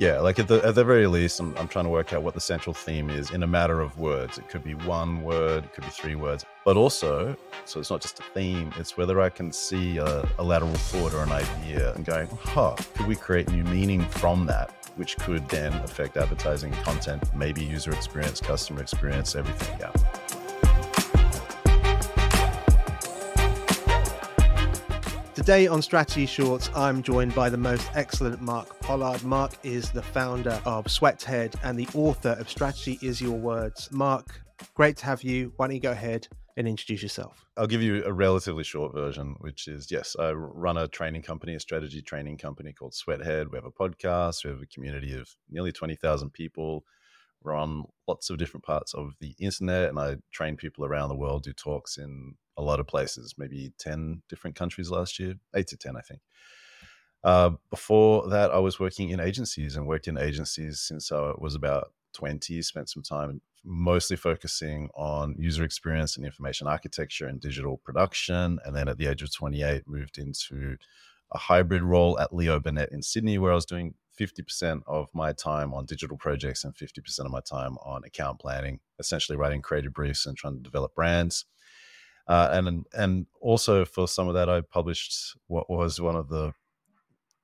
Yeah, like at the at the very least, I'm, I'm trying to work out what the central theme is in a matter of words. It could be one word, it could be three words, but also, so it's not just a theme. It's whether I can see a, a lateral thought or an idea and going, huh, could we create new meaning from that? Which could then affect advertising content, maybe user experience, customer experience, everything. Yeah. Today on Strategy Shorts, I'm joined by the most excellent Mark Pollard. Mark is the founder of Sweathead and the author of Strategy is Your Words. Mark, great to have you. Why don't you go ahead and introduce yourself? I'll give you a relatively short version, which is yes, I run a training company, a strategy training company called Sweathead. We have a podcast, we have a community of nearly 20,000 people. We're on lots of different parts of the internet, and I train people around the world, do talks in a lot of places, maybe 10 different countries last year, eight to 10, I think. Uh, before that, I was working in agencies and worked in agencies since I was about 20, spent some time mostly focusing on user experience and information architecture and digital production. And then at the age of 28, moved into a hybrid role at Leo Burnett in Sydney, where I was doing 50% of my time on digital projects and 50% of my time on account planning, essentially writing creative briefs and trying to develop brands. Uh, and and also for some of that, I published what was one of the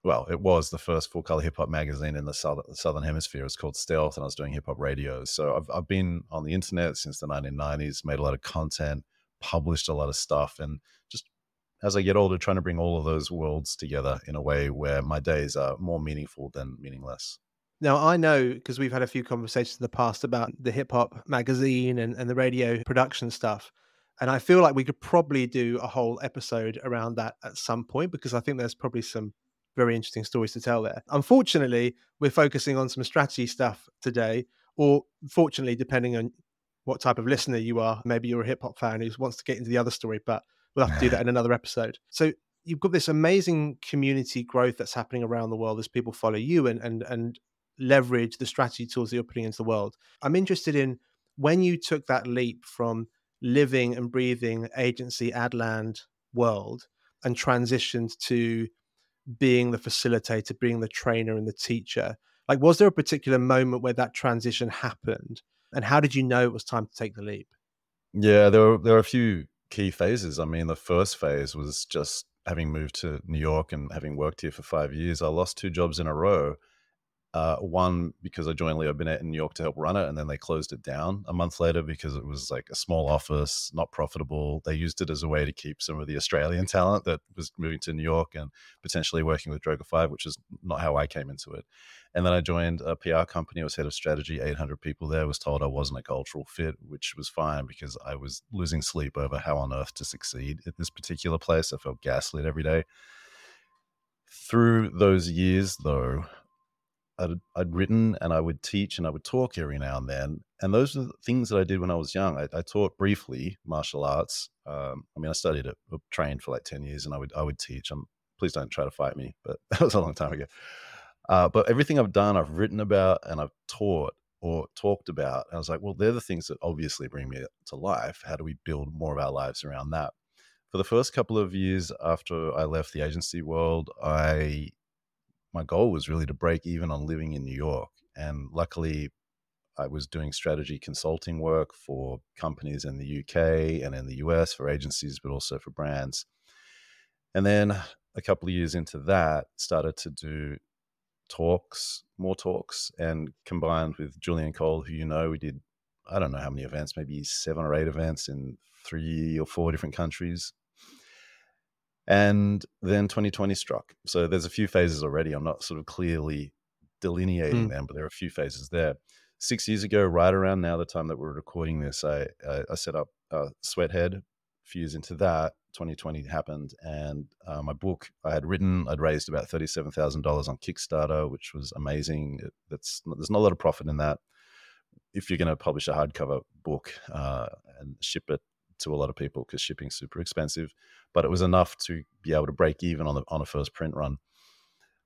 well, it was the first full color hip hop magazine in the southern, the southern hemisphere. It was called Stealth, and I was doing hip hop radio. So I've I've been on the internet since the 1990s, made a lot of content, published a lot of stuff, and just as I get older, trying to bring all of those worlds together in a way where my days are more meaningful than meaningless. Now, I know because we've had a few conversations in the past about the hip hop magazine and, and the radio production stuff. And I feel like we could probably do a whole episode around that at some point because I think there's probably some very interesting stories to tell there. Unfortunately, we're focusing on some strategy stuff today, or fortunately, depending on what type of listener you are, maybe you're a hip hop fan who wants to get into the other story, but we'll have to do that in another episode. So you've got this amazing community growth that's happening around the world as people follow you and and and leverage the strategy tools that you're putting into the world. I'm interested in when you took that leap from living and breathing agency adland world and transitioned to being the facilitator, being the trainer and the teacher. Like, was there a particular moment where that transition happened? And how did you know it was time to take the leap? Yeah, there were there were a few key phases. I mean, the first phase was just having moved to New York and having worked here for five years. I lost two jobs in a row uh, one because I joined Leo Burnett in New York to help run it, and then they closed it down a month later because it was like a small office, not profitable. They used it as a way to keep some of the Australian talent that was moving to New York and potentially working with Droga Five, which is not how I came into it. And then I joined a PR company. I was head of strategy, 800 people there. Was told I wasn't a cultural fit, which was fine because I was losing sleep over how on earth to succeed at this particular place. I felt gaslit every day. Through those years, though, I'd, I'd, written and I would teach and I would talk every now and then. And those are the things that I did when I was young. I, I taught briefly martial arts. Um, I mean, I studied it, trained for like 10 years and I would, I would teach. Please don't try to fight me, but that was a long time ago. Uh, but everything I've done, I've written about and I've taught or talked about. I was like, well, they're the things that obviously bring me to life. How do we build more of our lives around that? For the first couple of years after I left the agency world, I my goal was really to break even on living in New York. And luckily, I was doing strategy consulting work for companies in the UK and in the US for agencies, but also for brands. And then a couple of years into that, started to do talks, more talks, and combined with Julian Cole, who you know, we did, I don't know how many events, maybe seven or eight events in three or four different countries. And then 2020 struck. So there's a few phases already. I'm not sort of clearly delineating mm. them, but there are a few phases there. Six years ago, right around now, the time that we're recording this, I, I, I set up uh, Sweathead. A few years into that, 2020 happened, and uh, my book I had written, I'd raised about thirty-seven thousand dollars on Kickstarter, which was amazing. It, that's there's not a lot of profit in that. If you're going to publish a hardcover book uh, and ship it to a lot of people because shipping's super expensive. But it was enough to be able to break even on the on a first print run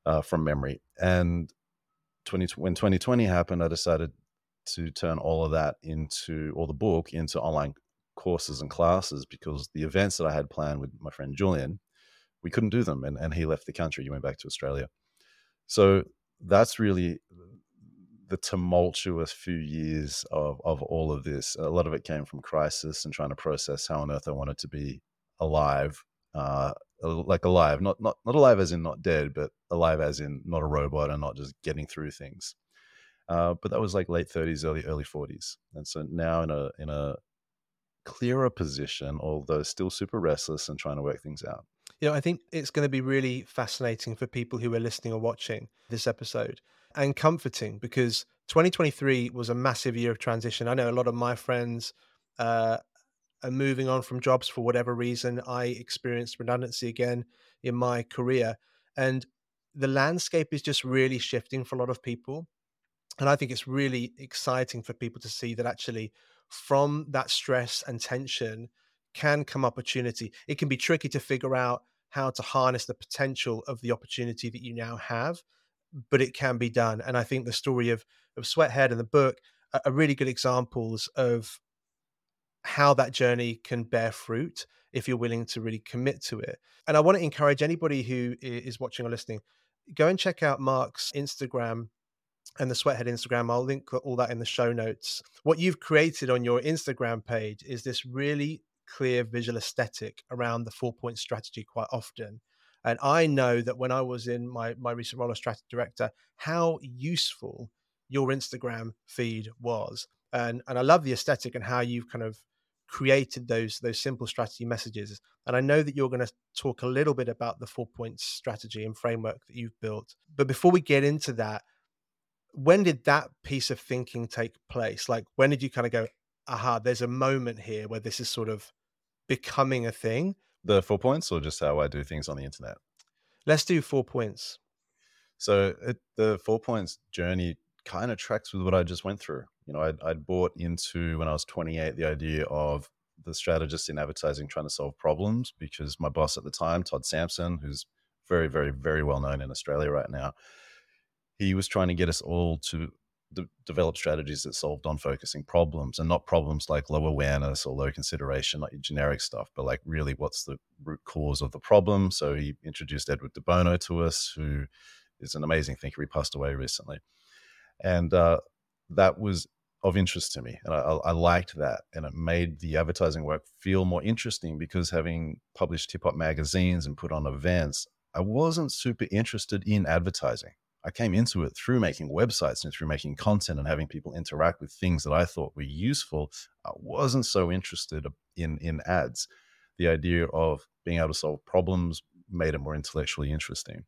uh, from memory. And 20, when 2020 happened, I decided to turn all of that into, or the book into online courses and classes because the events that I had planned with my friend Julian, we couldn't do them. And, and he left the country. He went back to Australia. So that's really the tumultuous few years of of all of this. A lot of it came from crisis and trying to process how on earth I wanted to be alive, uh, like alive, not not not alive as in not dead, but alive as in not a robot and not just getting through things. Uh, but that was like late 30s, early early 40s, and so now in a in a clearer position, although still super restless and trying to work things out. You know, I think it's going to be really fascinating for people who are listening or watching this episode and comforting because 2023 was a massive year of transition. I know a lot of my friends uh, are moving on from jobs for whatever reason. I experienced redundancy again in my career, and the landscape is just really shifting for a lot of people. And I think it's really exciting for people to see that actually, from that stress and tension, can come opportunity. It can be tricky to figure out how to harness the potential of the opportunity that you now have but it can be done. And I think the story of of Sweathead and the book are, are really good examples of how that journey can bear fruit if you're willing to really commit to it. And I want to encourage anybody who is watching or listening, go and check out Mark's Instagram and the Sweathead Instagram. I'll link all that in the show notes. What you've created on your Instagram page is this really clear visual aesthetic around the four point strategy quite often. And I know that when I was in my my recent role as strategy director, how useful your Instagram feed was. And and I love the aesthetic and how you've kind of created those those simple strategy messages. And I know that you're going to talk a little bit about the four points strategy and framework that you've built. But before we get into that, when did that piece of thinking take place? Like when did you kind of go, aha, there's a moment here where this is sort of becoming a thing? the four points or just how I do things on the internet? Let's do four points. So it, the four points journey kind of tracks with what I just went through. You know, I'd, I'd bought into when I was 28 the idea of the strategist in advertising trying to solve problems because my boss at the time, Todd Sampson, who's very, very, very well known in Australia right now, he was trying to get us all to de- develop strategies that solved on focusing problems and not problems like low awareness or low consideration, like generic stuff, but like really what's the root cause of the problem. So he introduced Edward de Bono to us, who is an amazing thinker. He passed away recently. And uh, that was of interest to me. And I, I, liked that. And it made the advertising work feel more interesting because having published hip hop magazines and put on events, I wasn't super interested in advertising. I came into it through making websites and through making content and having people interact with things that I thought were useful. I wasn't so interested in in ads. The idea of being able to solve problems made it more intellectually interesting.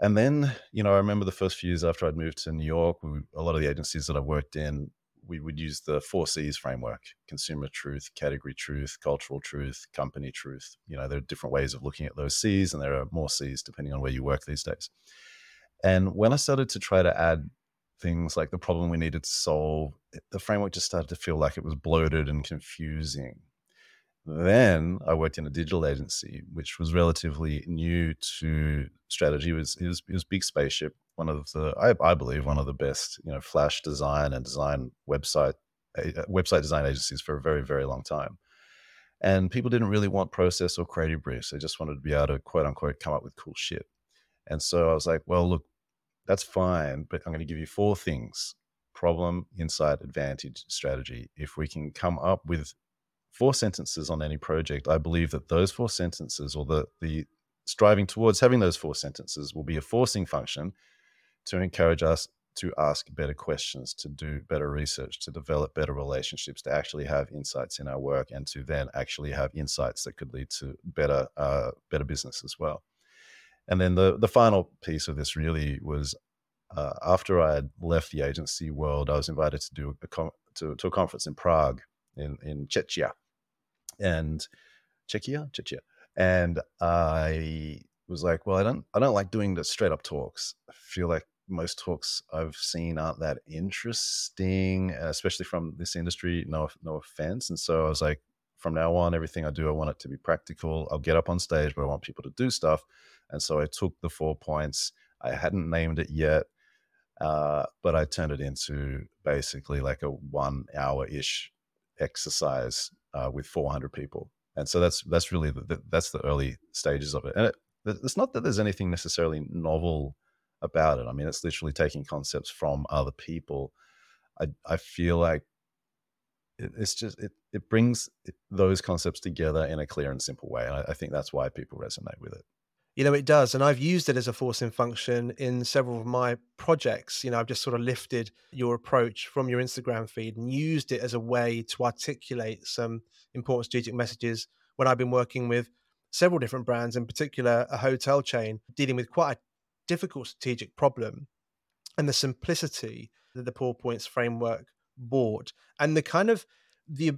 And then, you know, I remember the first few years after I'd moved to New York, we, a lot of the agencies that I worked in, we would use the four C's framework consumer truth, category truth, cultural truth, company truth. You know, there are different ways of looking at those C's, and there are more C's depending on where you work these days. And when I started to try to add things like the problem we needed to solve, the framework just started to feel like it was bloated and confusing. Then I worked in a digital agency, which was relatively new to strategy. It was, it was, it was Big Spaceship, one of the, I, I, believe, one of the best, you know, flash design and design website, website design agencies for a very, very long time. And people didn't really want process or creative briefs. They just wanted to be able to quote unquote come up with cool shit. And so I was like, well, look, that's fine, but I'm going to give you four things problem, insight, advantage, strategy. If we can come up with four sentences on any project, I believe that those four sentences or the, the striving towards having those four sentences will be a forcing function to encourage us to ask better questions, to do better research, to develop better relationships, to actually have insights in our work, and to then actually have insights that could lead to better, uh, better business as well. And then the the final piece of this really was uh, after I had left the agency world, I was invited to do a com- to, to a conference in Prague in in Czechia, and Czechia, Czechia, and I was like, well, I don't I don't like doing the straight up talks. I feel like most talks I've seen aren't that interesting, especially from this industry. No, no offense. And so I was like, from now on, everything I do, I want it to be practical. I'll get up on stage, but I want people to do stuff. And so I took the four points. I hadn't named it yet, uh, but I turned it into basically like a one hour ish exercise uh, with 400 people. And so that's that's really the, that's the early stages of it. And it, it's not that there's anything necessarily novel about it. I mean, it's literally taking concepts from other people. I I feel like it's just it it brings those concepts together in a clear and simple way, and I, I think that's why people resonate with it. You know, it does. And I've used it as a forcing function in several of my projects. You know, I've just sort of lifted your approach from your Instagram feed and used it as a way to articulate some important strategic messages when I've been working with several different brands, in particular a hotel chain, dealing with quite a difficult strategic problem. And the simplicity that the Four Points framework brought and the kind of the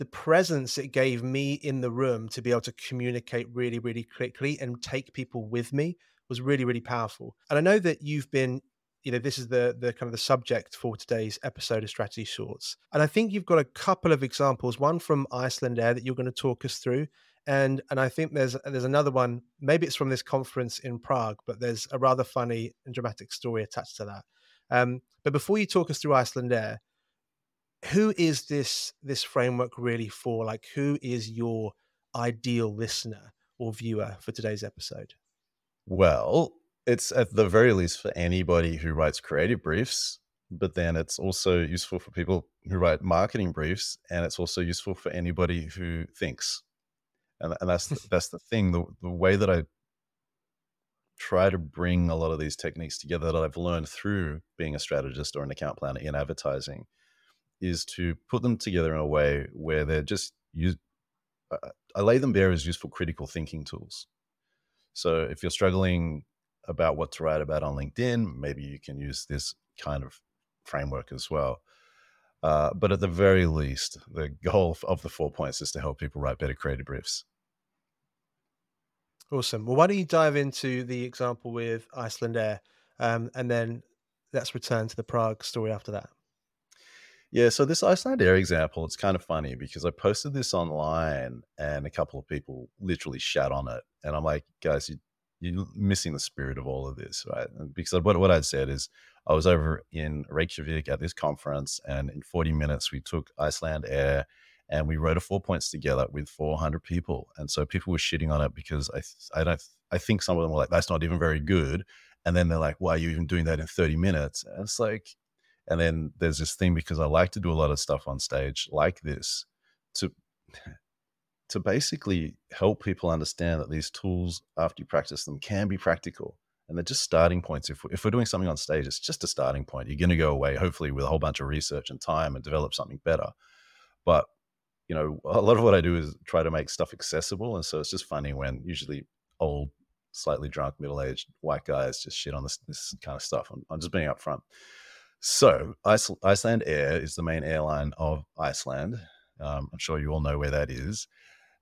the presence it gave me in the room to be able to communicate really, really quickly and take people with me was really, really powerful. And I know that you've been, you know, this is the the kind of the subject for today's episode of Strategy Shorts. And I think you've got a couple of examples, one from Iceland Air that you're going to talk us through. And and I think there's there's another one, maybe it's from this conference in Prague, but there's a rather funny and dramatic story attached to that. Um, but before you talk us through Iceland Air, who is this this framework really for? Like, who is your ideal listener or viewer for today's episode? Well, it's at the very least for anybody who writes creative briefs, but then it's also useful for people who write marketing briefs, and it's also useful for anybody who thinks. And, and that's the, that's the thing. The, the way that I try to bring a lot of these techniques together that I've learned through being a strategist or an account planner in advertising is to put them together in a way where they're just use, I lay them bare as useful critical thinking tools. So if you're struggling about what to write about on LinkedIn, maybe you can use this kind of framework as well. Uh, but at the very least, the goal of the four points is to help people write better creative briefs. Awesome. Well, why don't you dive into the example with Iceland Air, um, and then let's return to the Prague story after that. Yeah, so this Iceland Air example, it's kind of funny because I posted this online and a couple of people literally shat on it. And I'm like, guys, you, you're missing the spirit of all of this, right? Because what, what I'd said is I was over in Reykjavik at this conference, and in 40 minutes, we took Iceland Air and we wrote a four points together with 400 people. And so people were shitting on it because I, I don't, I think some of them were like, that's not even very good. And then they're like, why are you even doing that in 30 minutes? And it's like, and then there's this thing because I like to do a lot of stuff on stage like this to to basically help people understand that these tools after you practice them can be practical and they're just starting points if, if we're doing something on stage it's just a starting point you're going to go away hopefully with a whole bunch of research and time and develop something better but you know a lot of what i do is try to make stuff accessible and so it's just funny when usually old slightly drunk middle-aged white guys just shit on this, this kind of stuff i'm, I'm just being upfront so, Iceland Air is the main airline of Iceland. Um, I'm sure you all know where that is.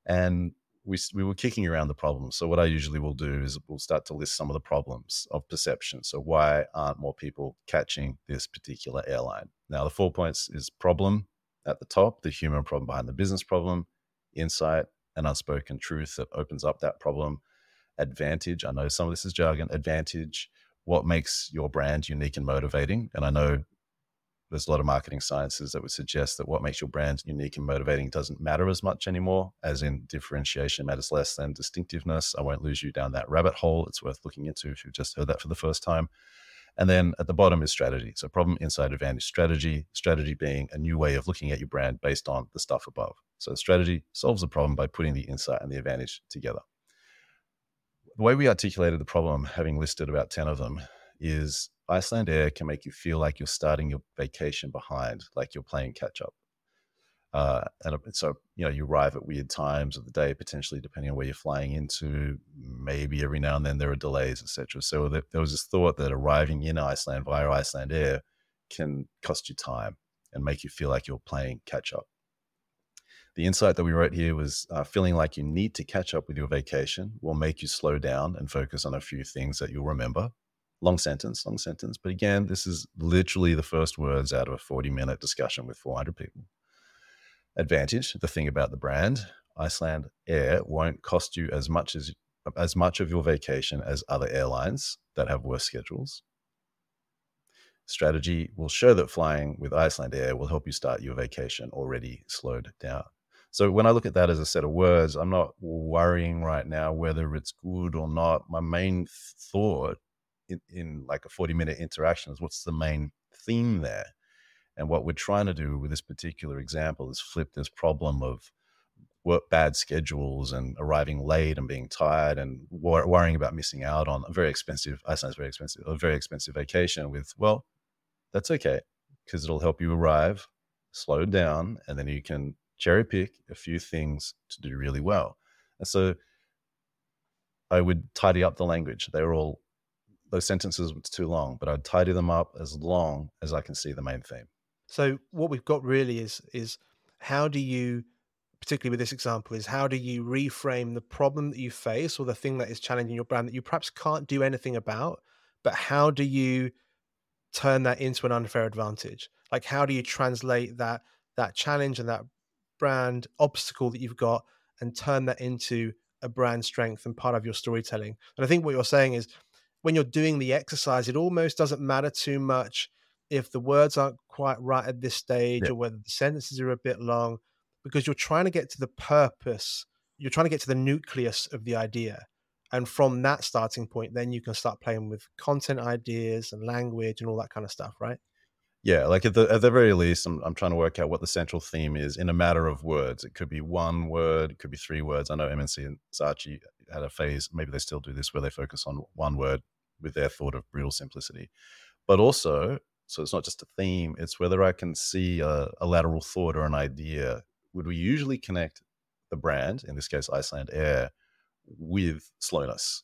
And we, we were kicking around the problems. So, what I usually will do is we'll start to list some of the problems of perception. So, why aren't more people catching this particular airline? Now, the four points is problem at the top, the human problem behind the business problem, insight, and unspoken truth that opens up that problem, advantage. I know some of this is jargon, advantage what makes your brand unique and motivating. And I know there's a lot of marketing sciences that would suggest that what makes your brand unique and motivating doesn't matter as much anymore, as in differentiation matters less than distinctiveness. I won't lose you down that rabbit hole. It's worth looking into if you've just heard that for the first time. And then at the bottom is strategy. So, problem, insight, advantage, strategy. Strategy being a new way of looking at your brand based on the stuff above. So, strategy solves the problem by putting the insight and the advantage together the way we articulated the problem, having listed about 10 of them, is Iceland Air can make you feel like you're starting your vacation behind, like you're playing catch up. Uh, and so, you know, you arrive at weird times of the day, potentially depending on where you're flying into. Maybe every now and then there are delays, etc. So there, there was this thought that arriving in Iceland via Iceland Air can cost you time and make you feel like you're playing catch up. The insight that we wrote here was uh, feeling like you need to catch up with your vacation will make you slow down and focus on a few things that you'll remember. Long sentence, long sentence. But again, this is literally the first words out of a 40 minute discussion with 400 people. Advantage, the thing about the brand, Iceland Air won't cost you as much as as much of your vacation as other airlines that have worse schedules. Strategy will show that flying with Iceland Air will help you start your vacation already slowed down. So when I look at that as a set of words, I'm not worrying right now whether it's good or not. My main thought in, in like a 40 minute interaction is what's the main theme there? And what we're trying to do with this particular example is flip this problem of work bad schedules and arriving late and being tired and wor- worrying about missing out on a very expensive, Iceland's very expensive, a very expensive vacation with, well, that's okay because it'll help you arrive, slow down, and then you can cherry pick a few things to do really well. And so I would tidy up the language. They were all those sentences were too long, but I'd tidy them up as long as I can see the main theme. So what we've got really is is how do you particularly with this example is how do you reframe the problem that you face or the thing that is challenging your brand that you perhaps can't do anything about, but how do you turn that into an unfair advantage? Like how do you translate that that challenge and that brand obstacle that you've got and turn that into a brand strength and part of your storytelling? And I think what you're saying is when you're doing the exercise, it almost doesn't matter too much if the words aren't quite right at this stage yeah. or whether the sentences are a bit long, because you're trying to get to the purpose, you're trying to get to the nucleus of the idea. And from that starting point, then you can start playing with content ideas and language and all that kind of stuff, right? Yeah, like at the at the very least, I'm I'm trying to work out what the central theme is in a matter of words. It could be one word, it could be three words. I know M&C and Saatchi had a phase, maybe they still do this, where they focus on one word with their thought of brutal simplicity. But also, so it's not just a theme, it's whether I can see a, a lateral thought or an idea. Would we usually connect the brand, in this case, Iceland Air, with slowness,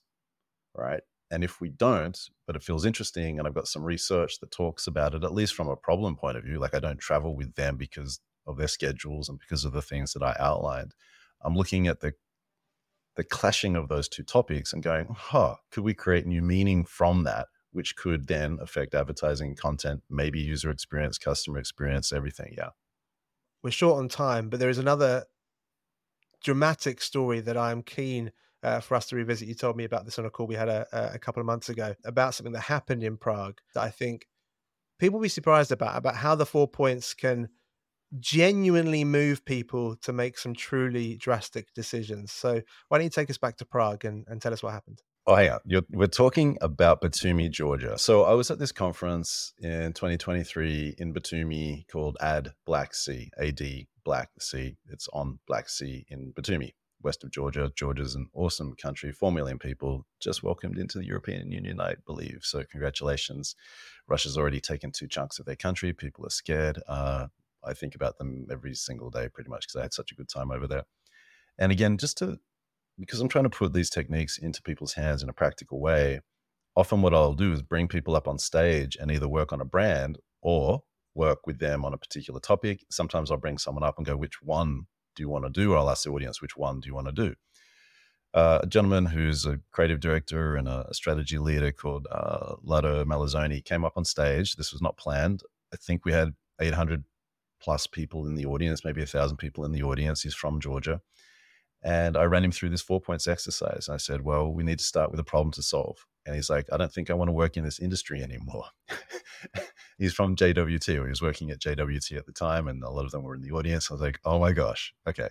right? And if we don't, but it feels interesting, and I've got some research that talks about it, at least from a problem point of view, like I don't travel with them because of their schedules and because of the things that I outlined. I'm looking at the the clashing of those two topics and going, huh, could we create new meaning from that, which could then affect advertising content, maybe user experience, customer experience, everything. Yeah. We're short on time, but there is another dramatic story that I'm keen uh, for us to revisit. You told me about this on a call we had a, a couple of months ago about something that happened in Prague that I think people will be surprised about, about how the four points can – genuinely move people to make some truly drastic decisions. So why don't you take us back to Prague and, and tell us what happened? Oh, yeah. We're talking about Batumi, Georgia. So I was at this conference in 2023 in Batumi called AD Black Sea, AD Black Sea. It's on Black Sea in Batumi, west of Georgia. Georgia's an awesome country, 4 million people just welcomed into the European Union, I believe. So congratulations. Russia's already taken two chunks of their country. People are scared. Uh, I think about them every single day pretty much because I had such a good time over there. And again, just to because I'm trying to put these techniques into people's hands in a practical way, often what I'll do is bring people up on stage and either work on a brand or work with them on a particular topic. Sometimes I'll bring someone up and go, which one do you want to do? Or I'll ask the audience, which one do you want to do? Uh, a gentleman who's a creative director and a, strategy leader called uh, Lado Malazzoni came up on stage. This was not planned. I think we had 800 plus people in the audience, maybe a thousand people in the audience. He's from Georgia. And I ran him through this four points exercise. I said, Well, we need to start with a problem to solve. And he's like, I don't think I want to work in this industry anymore. he's from JWT, he was working at JWT at the time, and a lot of them were in the audience. I was like, Oh my gosh. Okay.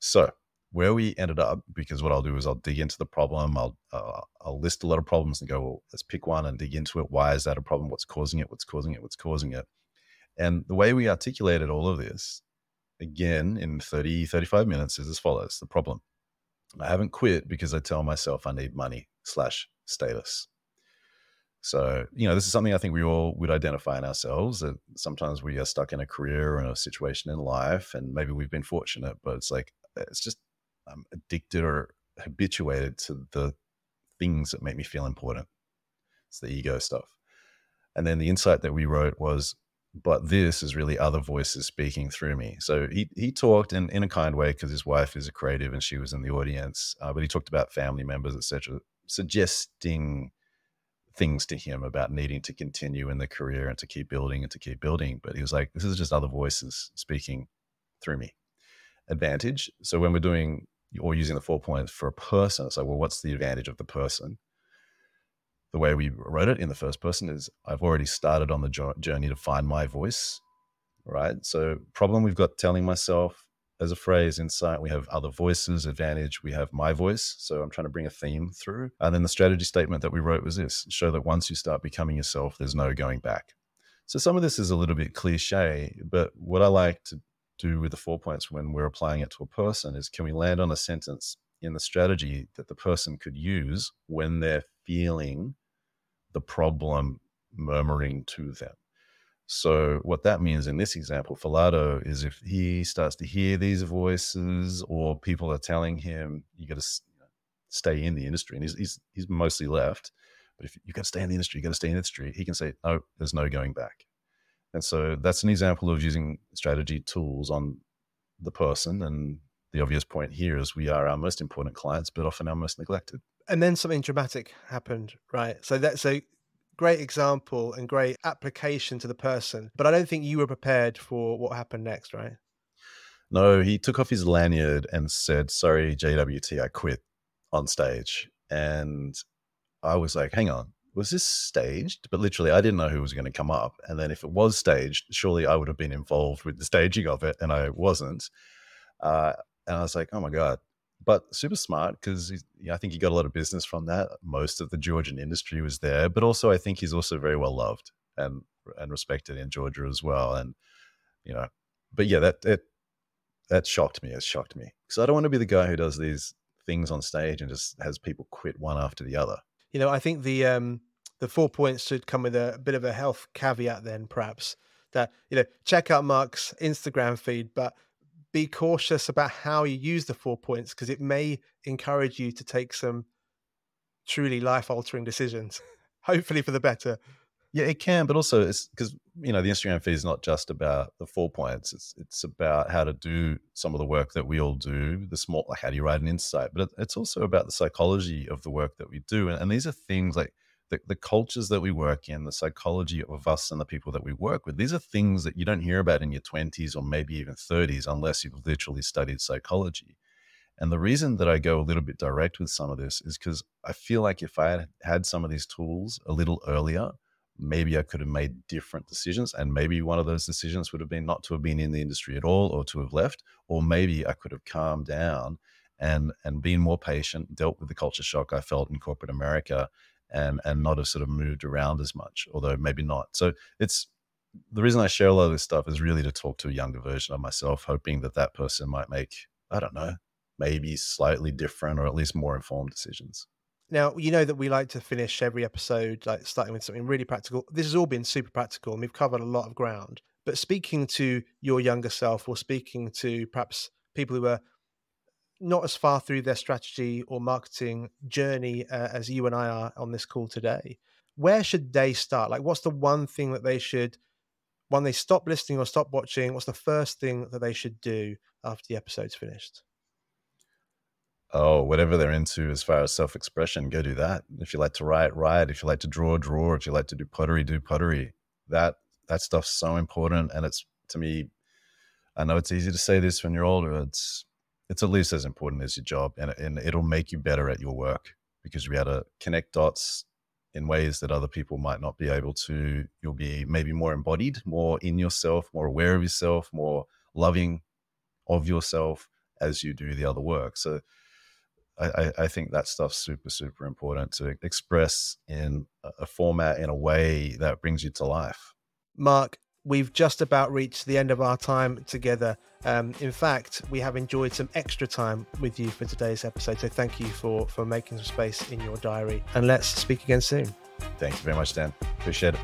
So, where we ended up, because what I'll do is I'll dig into the problem. I'll uh, I'll list a lot of problems and go, well, let's pick one and dig into it. Why is that a problem? What's causing it? What's causing it? What's causing it? And the way we articulated all of this, again, in 30, 35 minutes is as follows the problem. I haven't quit because I tell myself I need money slash status. So, you know, this is something I think we all would identify in ourselves that sometimes we are stuck in a career or in a situation in life, and maybe we've been fortunate, but it's like, uh, it's just, I'm addicted or habituated to the things that make me feel important. It's the ego stuff. And then the insight that we wrote was but this is really other voices speaking through me. So he he talked in, in a kind way because his wife is a creative and she was in the audience, uh, but he talked about family members, etc., suggesting things to him about needing to continue in the career and to keep building and to keep building. But he was like, this is just other voices speaking through me. Advantage. So when we're doing or using the four points for a person, it's like, well, what's the advantage of the person? The way we wrote it in the first person is I've already started on the journey to find my voice, right? So, problem we've got telling myself as a phrase insight we have other voices advantage we have my voice. So i'm trying to bring a theme through. And then the strategy statement that we wrote was this show that once you start becoming yourself there's no going back. So some of this is a little bit cliche but what i like to do with the four points when we're applying it to a person is can we land on a sentence in the strategy that the person could use when they're feeling the problem murmuring to them so what that means in this example for Lado is if he starts to hear these voices or people are telling him you got to stay in the industry and he's, he's, he's mostly left, but if you got to stay in the industry, you got to stay in the industry, he can say, oh, there's no going back. And so that's an example of using strategy tools on the person. And the obvious point here is we are our most important clients, but often our most neglected. And then something dramatic happened, right? So that's a great example and great application to the person. But I don't think you were prepared for what happened next, right? No, he took off his lanyard and said, Sorry, JWT, I quit on stage. And I was like, Hang on, was this staged? But literally, I didn't know who was going to come up. And then if it was staged, surely I would have been involved with the staging of it. And I wasn't. Uh, and I was like, Oh my God, but super smart because I think he got a lot of business from that. Most of the Georgian industry was there, but also I think he's also very well loved and and respected in Georgia as well. And you know, but yeah, that it that shocked me. It shocked me because I don't want to be the guy who does these things on stage and just has people quit one after the other. You know, I think the um the four points should come with a, a bit of a health caveat then, perhaps that you know check out Mark's Instagram feed, but be cautious about how you use the four points because it may encourage you to take some truly life altering decisions, hopefully for the better. Yeah, it can, but also it's because you know the Instagram feed is not just about the four points. It's it's about how to do some of the work that we all do. The small, like how do you write an insight, but it's also about the psychology of the work that we do. And, and these are things like the, the cultures that we work in, the psychology of us and the people that we work with, these are things that you don't hear about in your 20s or maybe even 30s unless you've literally studied psychology. And the reason that I go a little bit direct with some of this is because I feel like if I had had some of these tools a little earlier, maybe I could have made different decisions. And maybe one of those decisions would have been not to have been in the industry at all or to have left. Or maybe I could have calmed down and and been more patient, dealt with the culture shock I felt in corporate America and and not have sort of moved around as much, although maybe not. So it's the reason I share a lot of this stuff is really to talk to a younger version of myself, hoping that that person might make I don't know maybe slightly different or at least more informed decisions. Now, you know that we like to finish every episode like starting with something really practical. This has all been super practical and we've covered a lot of ground. But speaking to your younger self or speaking to perhaps people who are not as far through their strategy or marketing journey uh, as you and I are on this call today, where should they start? Like, what's the one thing that they should, when they stop listening or stop watching, what's the first thing that they should do after the episode's finished? Oh, whatever they're into as far as self expression, go do that. If you like to write, write. If you like to draw, draw. If you like to do pottery, do pottery. That that stuff's so important. And it's to me, I know it's easy to say this when you're older. It's it's at least as important as your job and, and it'll make you better at your work because you'll be able to connect dots in ways that other people might not be able to. You'll be maybe more embodied more in yourself more aware of yourself more loving of yourself as you do the other work. So I, I think that stuff's super super important to express in a format in a way that brings you to life. Mark we've just about reached the end of our time together. Um, in fact, we have enjoyed some extra time with you for today's episode. So thank you for for making some space in your diary, and let's speak again soon. Thank you very much, Dan. Appreciate it.